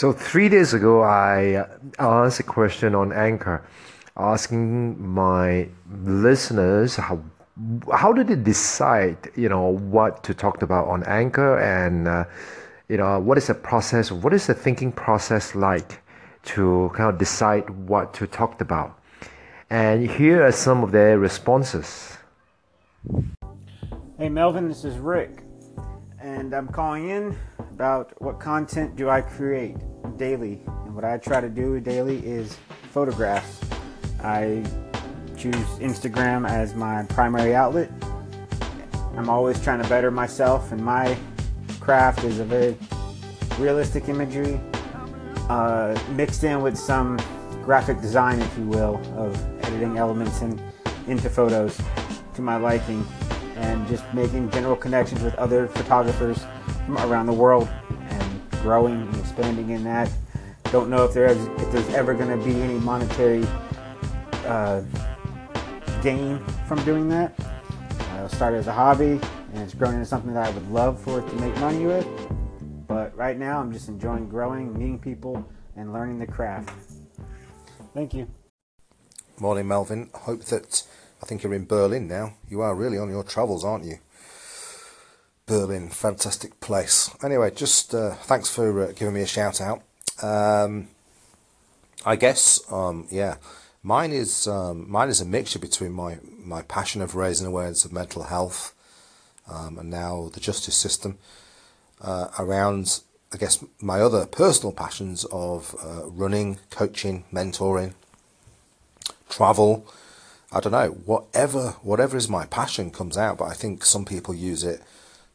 So three days ago, I asked a question on Anchor, asking my listeners how how did they decide, you know, what to talk about on Anchor, and uh, you know, what is the process? What is the thinking process like to kind of decide what to talk about? And here are some of their responses. Hey Melvin, this is Rick, and I'm calling in about what content do I create daily. And what I try to do daily is photographs. I choose Instagram as my primary outlet. I'm always trying to better myself, and my craft is a very realistic imagery uh, mixed in with some graphic design, if you will, of editing elements in, into photos to my liking, just making general connections with other photographers from around the world and growing and expanding in that. Don't know if, there is, if there's ever going to be any monetary uh, gain from doing that. It started as a hobby and it's grown into something that I would love for it to make money with. But right now, I'm just enjoying growing, meeting people, and learning the craft. Thank you. Morning, Melvin. Hope that I think you're in Berlin now. You are really on your travels, aren't you? Berlin, fantastic place. Anyway, just uh, thanks for uh, giving me a shout out. Um, I guess, um, yeah, mine is um, mine is a mixture between my my passion of raising awareness of mental health um, and now the justice system uh, around, I guess, my other personal passions of uh, running, coaching, mentoring, travel. I don't know, whatever whatever is my passion comes out, but I think some people use it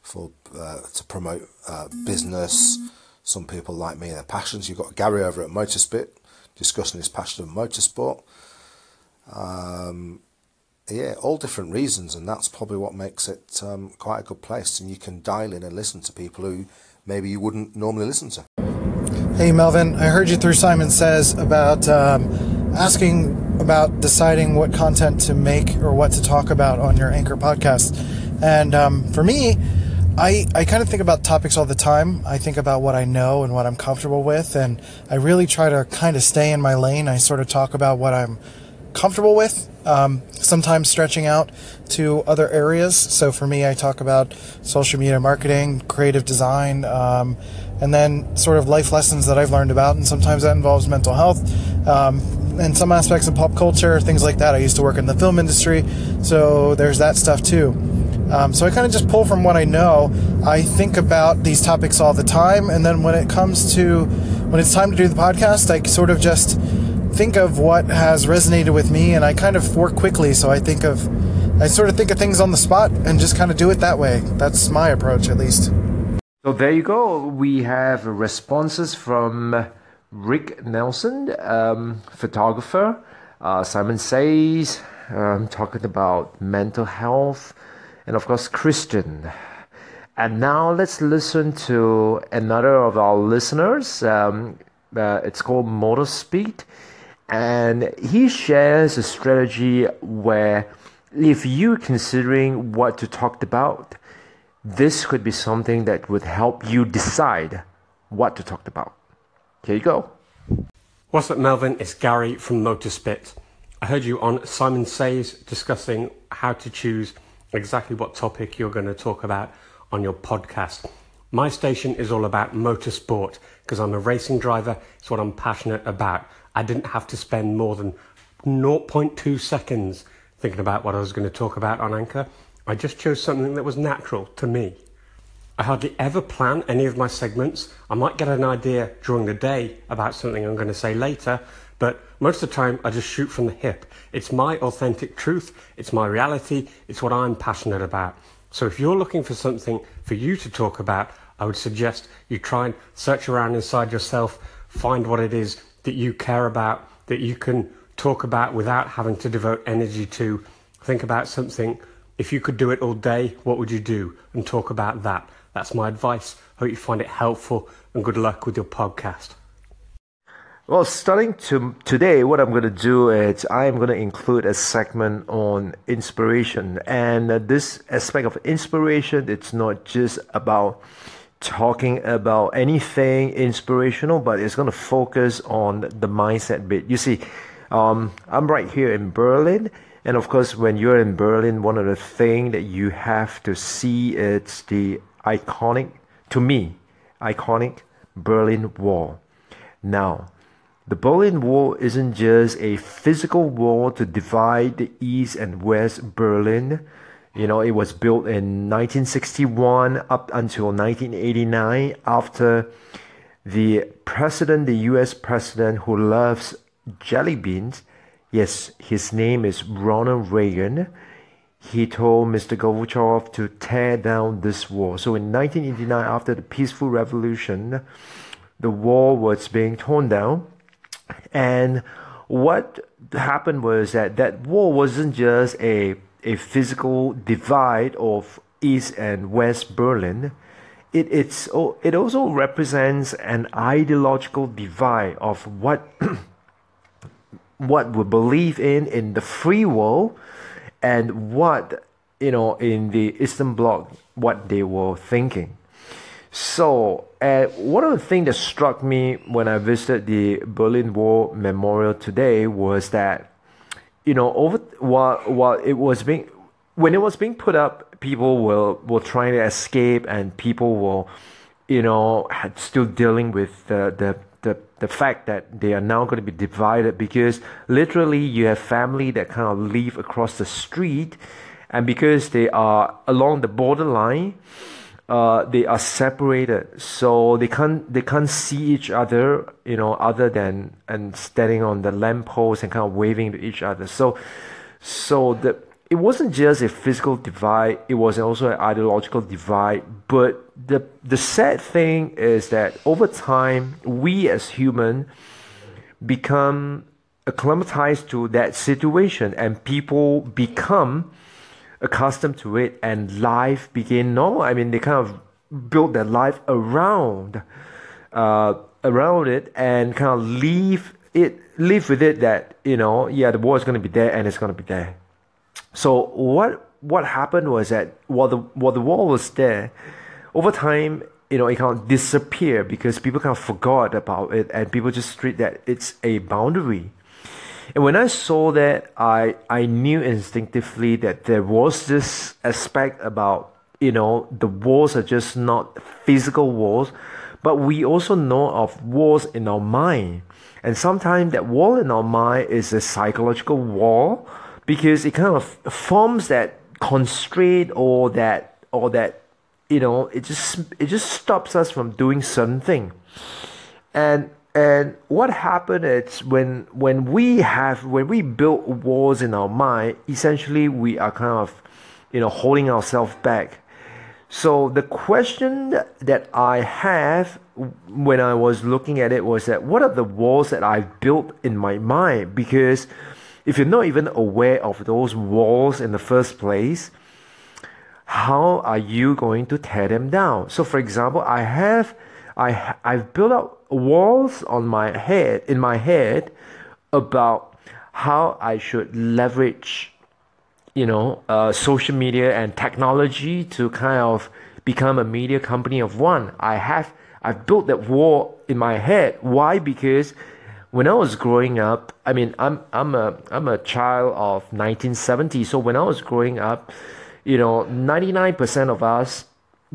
for uh, to promote uh, business. Some people like me, their passions. You've got Gary over at Motorspit discussing his passion of motorsport. Um, yeah, all different reasons, and that's probably what makes it um, quite a good place. And you can dial in and listen to people who maybe you wouldn't normally listen to. Hey, Melvin, I heard you through Simon Says about um, asking about deciding what content to make or what to talk about on your Anchor podcast. And um, for me, I, I kind of think about topics all the time. I think about what I know and what I'm comfortable with, and I really try to kind of stay in my lane. I sort of talk about what I'm comfortable with, um, sometimes stretching out to other areas. So for me, I talk about social media marketing, creative design, um, and then sort of life lessons that I've learned about. And sometimes that involves mental health um, and some aspects of pop culture, things like that. I used to work in the film industry, so there's that stuff too. Um, so I kind of just pull from what I know. I think about these topics all the time, and then when it comes to when it's time to do the podcast, I sort of just think of what has resonated with me, and I kind of work quickly. So I think of, I sort of think of things on the spot and just kind of do it that way. That's my approach, at least. So there you go. We have responses from Rick Nelson, um, photographer. Uh, Simon Says, um, talking about mental health and of course Christian. And now let's listen to another of our listeners. Um, uh, it's called Motor Speed, and he shares a strategy where if you're considering what to talk about, this could be something that would help you decide what to talk about. Here you go. What's up, Melvin? It's Gary from Motorspit. I heard you on Simon Says discussing how to choose exactly what topic you're going to talk about on your podcast. My station is all about motorsport because I'm a racing driver. It's what I'm passionate about. I didn't have to spend more than 0.2 seconds thinking about what I was going to talk about on Anchor. I just chose something that was natural to me. I hardly ever plan any of my segments. I might get an idea during the day about something I'm going to say later, but most of the time, I just shoot from the hip. It's my authentic truth, it's my reality, it's what I'm passionate about. So if you're looking for something for you to talk about, I would suggest you try and search around inside yourself, find what it is that you care about, that you can talk about without having to devote energy to. Think about something. If you could do it all day, what would you do? And talk about that. That's my advice. Hope you find it helpful and good luck with your podcast. Well, starting to today, what I'm going to do is I'm going to include a segment on inspiration, and uh, this aspect of inspiration, it's not just about talking about anything inspirational, but it's going to focus on the mindset bit. You see, um, I'm right here in Berlin, and of course, when you're in Berlin, one of the things that you have to see is the iconic, to me, iconic Berlin Wall. Now, the Berlin Wall isn't just a physical wall to divide the East and West Berlin. You know, it was built in 1961 up until 1989 after the president, the US president who loves jelly beans, yes, his name is Ronald Reagan. He told Mr. Gorbachev to tear down this wall. So in 1989, after the peaceful revolution, the wall was being torn down and what happened was that that wall wasn't just a, a physical divide of East and West Berlin. It, it's, it also represents an ideological divide of what, what we believe in in the free world and what, you know, in the Eastern Bloc, what they were thinking. So, uh, one of the things that struck me when I visited the Berlin Wall Memorial today was that, you know, over while while it was being when it was being put up, people were were trying to escape, and people were, you know, had still dealing with the the the, fact that they are now going to be divided because literally you have family that kind of live across the street and because they are along the borderline uh, they are separated, so they can't they can't see each other, you know, other than and standing on the lamppost and kind of waving to each other. So, so the it wasn't just a physical divide; it was also an ideological divide. But the the sad thing is that over time, we as human become acclimatized to that situation, and people become accustomed to it and life became normal. I mean, they kind of build their life around uh, around it and kind of leave it live with it that you know yeah the war is going to be there and it's going to be there. So what what happened was that while the while the war was there, over time you know it kind of disappeared because people kind of forgot about it and people just treat that it's a boundary and when I saw that, I, I knew instinctively that there was this aspect about, you know, the walls are just not physical walls, but we also know of walls in our mind. And sometimes that wall in our mind is a psychological wall because it kind of forms that constraint or that or that you know it just it just stops us from doing certain thing and and what happened is when when we have when we build walls in our mind, essentially we are kind of, you know, holding ourselves back. So the question that I have when I was looking at it was that what are the walls that I've built in my mind? Because if you're not even aware of those walls in the first place, how are you going to tear them down? So for example, I have I I've built up walls on my head in my head about how I should leverage, you know, uh, social media and technology to kind of become a media company of one. I have I've built that wall in my head. Why? Because when I was growing up, I mean, I'm I'm a I'm a child of 1970. So when I was growing up, you know, 99% of us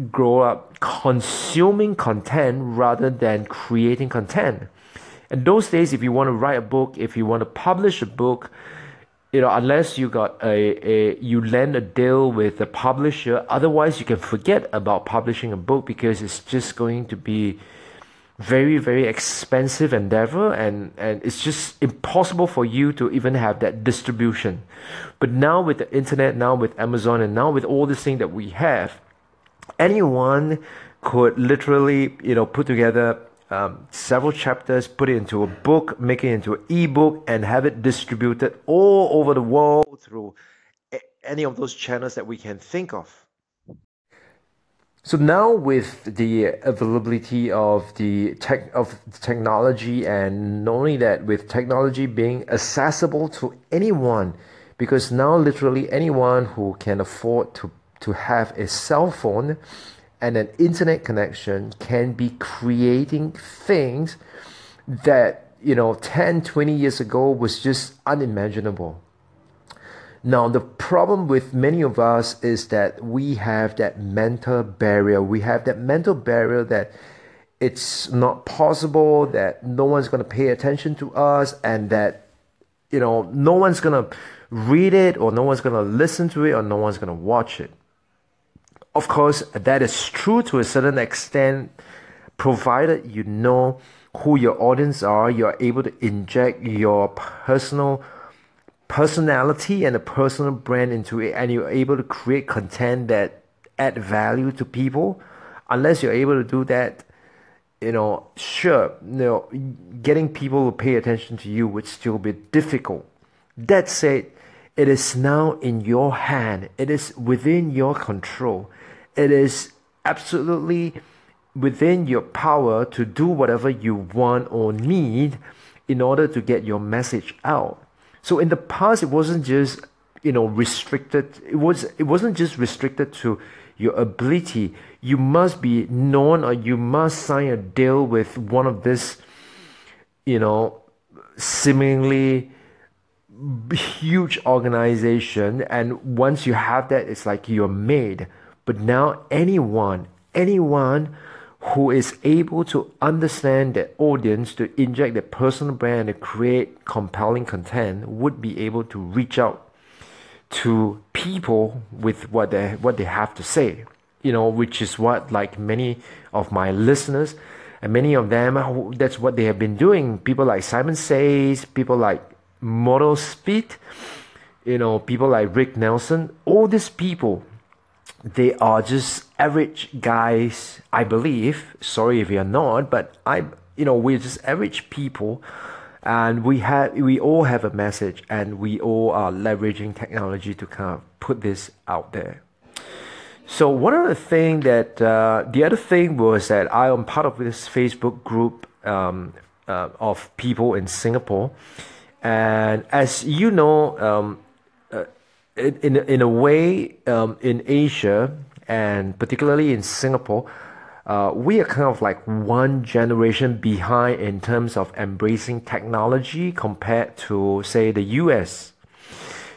grow up consuming content rather than creating content. And those days, if you want to write a book, if you want to publish a book, you know, unless you got a, a you land a deal with a publisher, otherwise you can forget about publishing a book because it's just going to be very very expensive endeavor and and it's just impossible for you to even have that distribution but now with the internet now with amazon and now with all this thing that we have anyone could literally, you know, put together um, several chapters, put it into a book, make it into an ebook, and have it distributed all over the world through any of those channels that we can think of. So now, with the availability of the tech of technology, and not only that, with technology being accessible to anyone, because now literally anyone who can afford to to have a cell phone and an internet connection can be creating things that you know 10 20 years ago was just unimaginable now the problem with many of us is that we have that mental barrier. We have that mental barrier that it's not possible that no one's going to pay attention to us and that you know no one's going to read it or no one's going to listen to it or no one's going to watch it. Of course that is true to a certain extent provided you know who your audience are you're able to inject your personal personality and a personal brand into it and you're able to create content that add value to people unless you're able to do that you know, sure, you know, getting people to pay attention to you would still be difficult. That said, it is now in your hand. It is within your control. It is absolutely within your power to do whatever you want or need in order to get your message out. So in the past, it wasn't just you know restricted. It was it wasn't just restricted to your ability. You must be known or you must sign a deal with one of this, you know, seemingly huge organization. And once you have that, it's like you're made. But now anyone, anyone who is able to understand the audience, to inject their personal brand, to create compelling content, would be able to reach out to people with what they what they have to say. You know which is what like many of my listeners and many of them that's what they have been doing. People like simon says people like model speed you know people like rick nelson all these people they are just average guys i believe. Sorry if you're not but i you know we're just average people. And we have we all have a message and we all are leveraging technology to kind of put this out there. So one of the thing that uh, the other thing was that i am part of this facebook group um, uh, of people in singapore. And as you know um, in, in a way um, in asia and particularly in singapore uh, we are kind of like one generation behind in terms of embracing technology compared to say the US.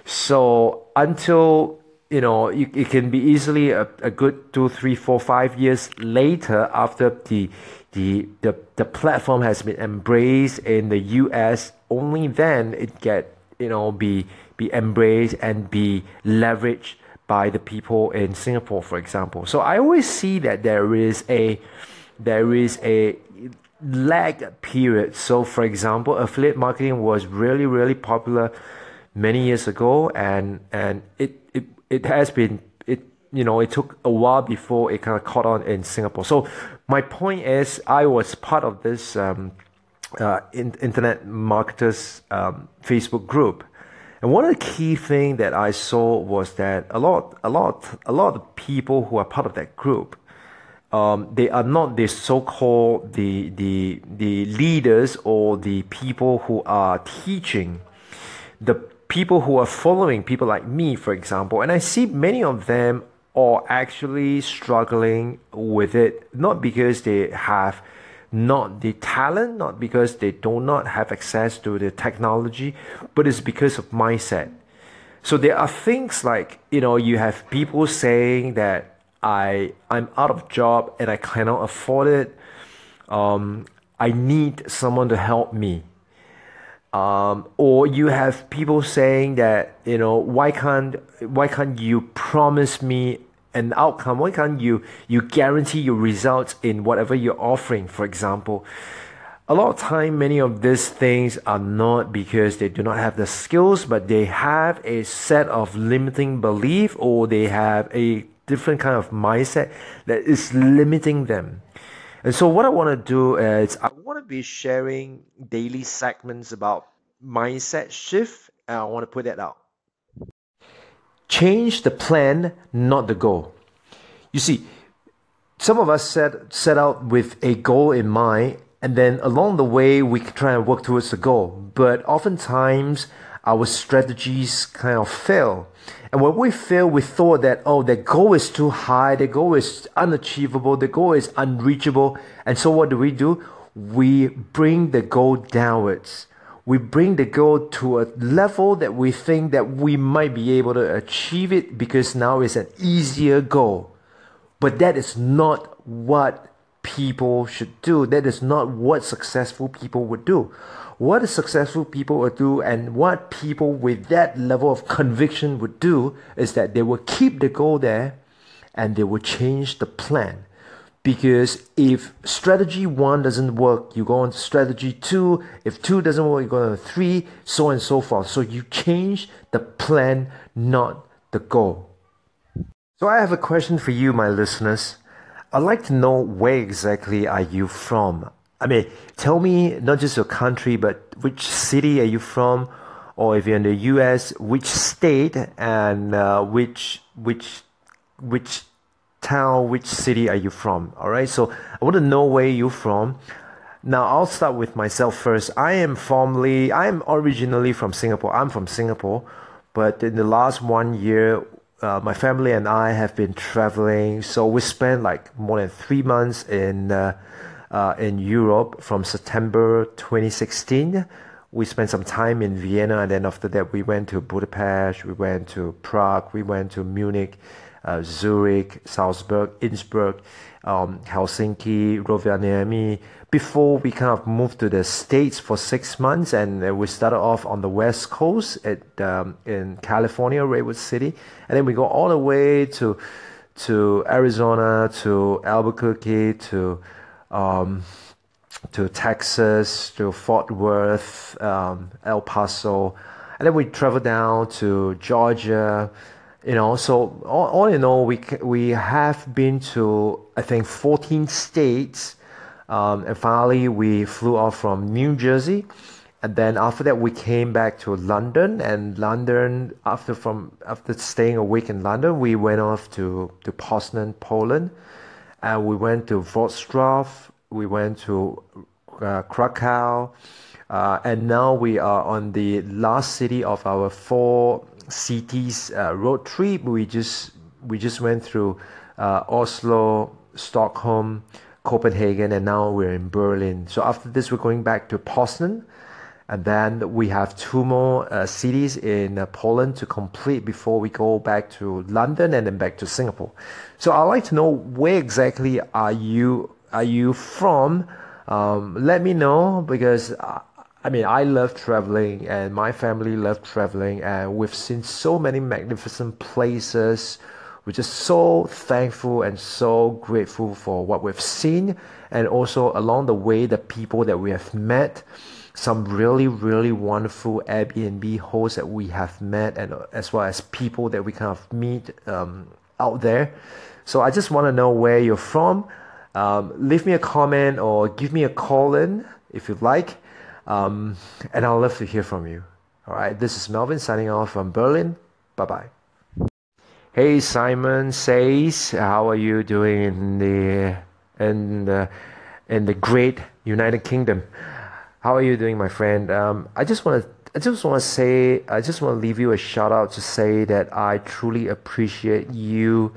So until you know it, it can be easily a, a good two, three, four, five years later after the the, the the platform has been embraced in the US, only then it get you know be be embraced and be leveraged by the people in Singapore, for example. So I always see that there is a there is a lag period. So for example, affiliate marketing was really really popular many years ago, and and it it, it has been it you know it took a while before it kind of caught on in Singapore. So my point is, I was part of this. Um, uh, in, internet marketers um, Facebook group, and one of the key things that I saw was that a lot, a lot, a lot of people who are part of that group, um, they are not the so-called the the the leaders or the people who are teaching. The people who are following people like me, for example, and I see many of them are actually struggling with it, not because they have not the talent, not because they do not have access to the technology, but it's because of mindset. So there are things like, you know, you have people saying that I I'm out of job and I cannot afford it. Um, I need someone to help me. Um, or you have people saying that you know why can't why can't you promise me an outcome? Why can't you you guarantee your results in whatever you're offering? For example, a lot of time, many of these things are not because they do not have the skills, but they have a set of limiting belief or they have a different kind of mindset that is limiting them. And so, what I want to do is, I want to be sharing daily segments about mindset shift, and I want to put that out. Change the plan, not the goal. You see, some of us set, set out with a goal in mind, and then along the way, we try and work towards the goal. But oftentimes, our strategies kind of fail. And when we fail, we thought that, oh, the goal is too high, the goal is unachievable, the goal is unreachable. And so what do we do? We bring the goal downwards. We bring the goal to a level that we think that we might be able to achieve it because now it's an easier goal. But that is not what people should do. That is not what successful people would do. What successful people would do and what people with that level of conviction would do is that they will keep the goal there and they will change the plan. Because if strategy one doesn't work, you go on to strategy two. If two doesn't work, you go on to three, so on and so forth. So you change the plan, not the goal. So I have a question for you, my listeners. I'd like to know where exactly are you from? I mean, tell me not just your country, but which city are you from, or if you're in the U.S., which state and uh, which which which town, which city are you from? All right, so I want to know where you're from. Now I'll start with myself first. I am formerly, I am originally from Singapore. I'm from Singapore, but in the last one year, uh, my family and I have been traveling. So we spent like more than three months in uh, uh, in Europe from September 2016. We spent some time in Vienna, and then after that, we went to Budapest, we went to Prague, we went to Munich, uh, Zurich, Salzburg, Innsbruck, um, Helsinki, Rovaniemi, before we kind of moved to the States for six months. And uh, we started off on the West Coast at, um, in California, Redwood City. And then we go all the way to, to Arizona, to Albuquerque, to, um, to Texas, to Fort Worth, um, El Paso. And then we travel down to Georgia, you know so all, all in all we we have been to i think 14 states um, and finally we flew off from new jersey. And then after that we came back to london. And london after from after staying a week in london we went off to to poznan poland. And we went to wrocław. We went to uh, krakow. Uh, and now we are on the last city of our four cities uh, road trip. We just we just went through uh, Oslo, Stockholm, Copenhagen, and now we're in Berlin. So after this, we're going back to Poznan, and then we have two more uh, cities in uh, Poland to complete before we go back to London and then back to Singapore. So I'd like to know where exactly are you are you from? Um, let me know because uh, I mean, I love traveling and my family love traveling and we've seen so many magnificent places. We're just so thankful and so grateful for what we've seen and also along the way the people that we have met. Some really really wonderful airbnb hosts that we have met and as well as people that we kind of meet um, out there. So i just want to know where you're from. Um, leave me a comment or give me a call in if you'd like um, and I'll love to hear from you. All right, this is Melvin signing off from Berlin. Bye bye. Hey Simon says, how are you doing in the in the in the great United Kingdom? How are you doing, my friend? Um, I just want to I just want to say I just want to leave you a shout out to say that I truly appreciate you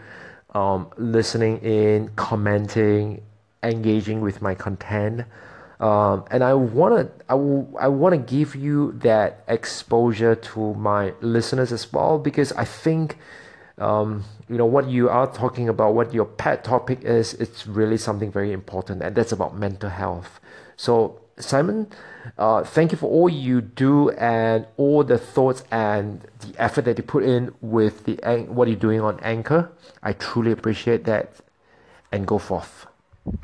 um, listening in, commenting, engaging with my content. Um, and I want to I, w- I want to give you that exposure to my listeners as well because I think um, you know what you are talking about what your pet topic is it's really something very important and that's about mental health. So Simon uh, thank you for all you do and all the thoughts and the effort that you put in with the what you're doing on anchor. I truly appreciate that and go forth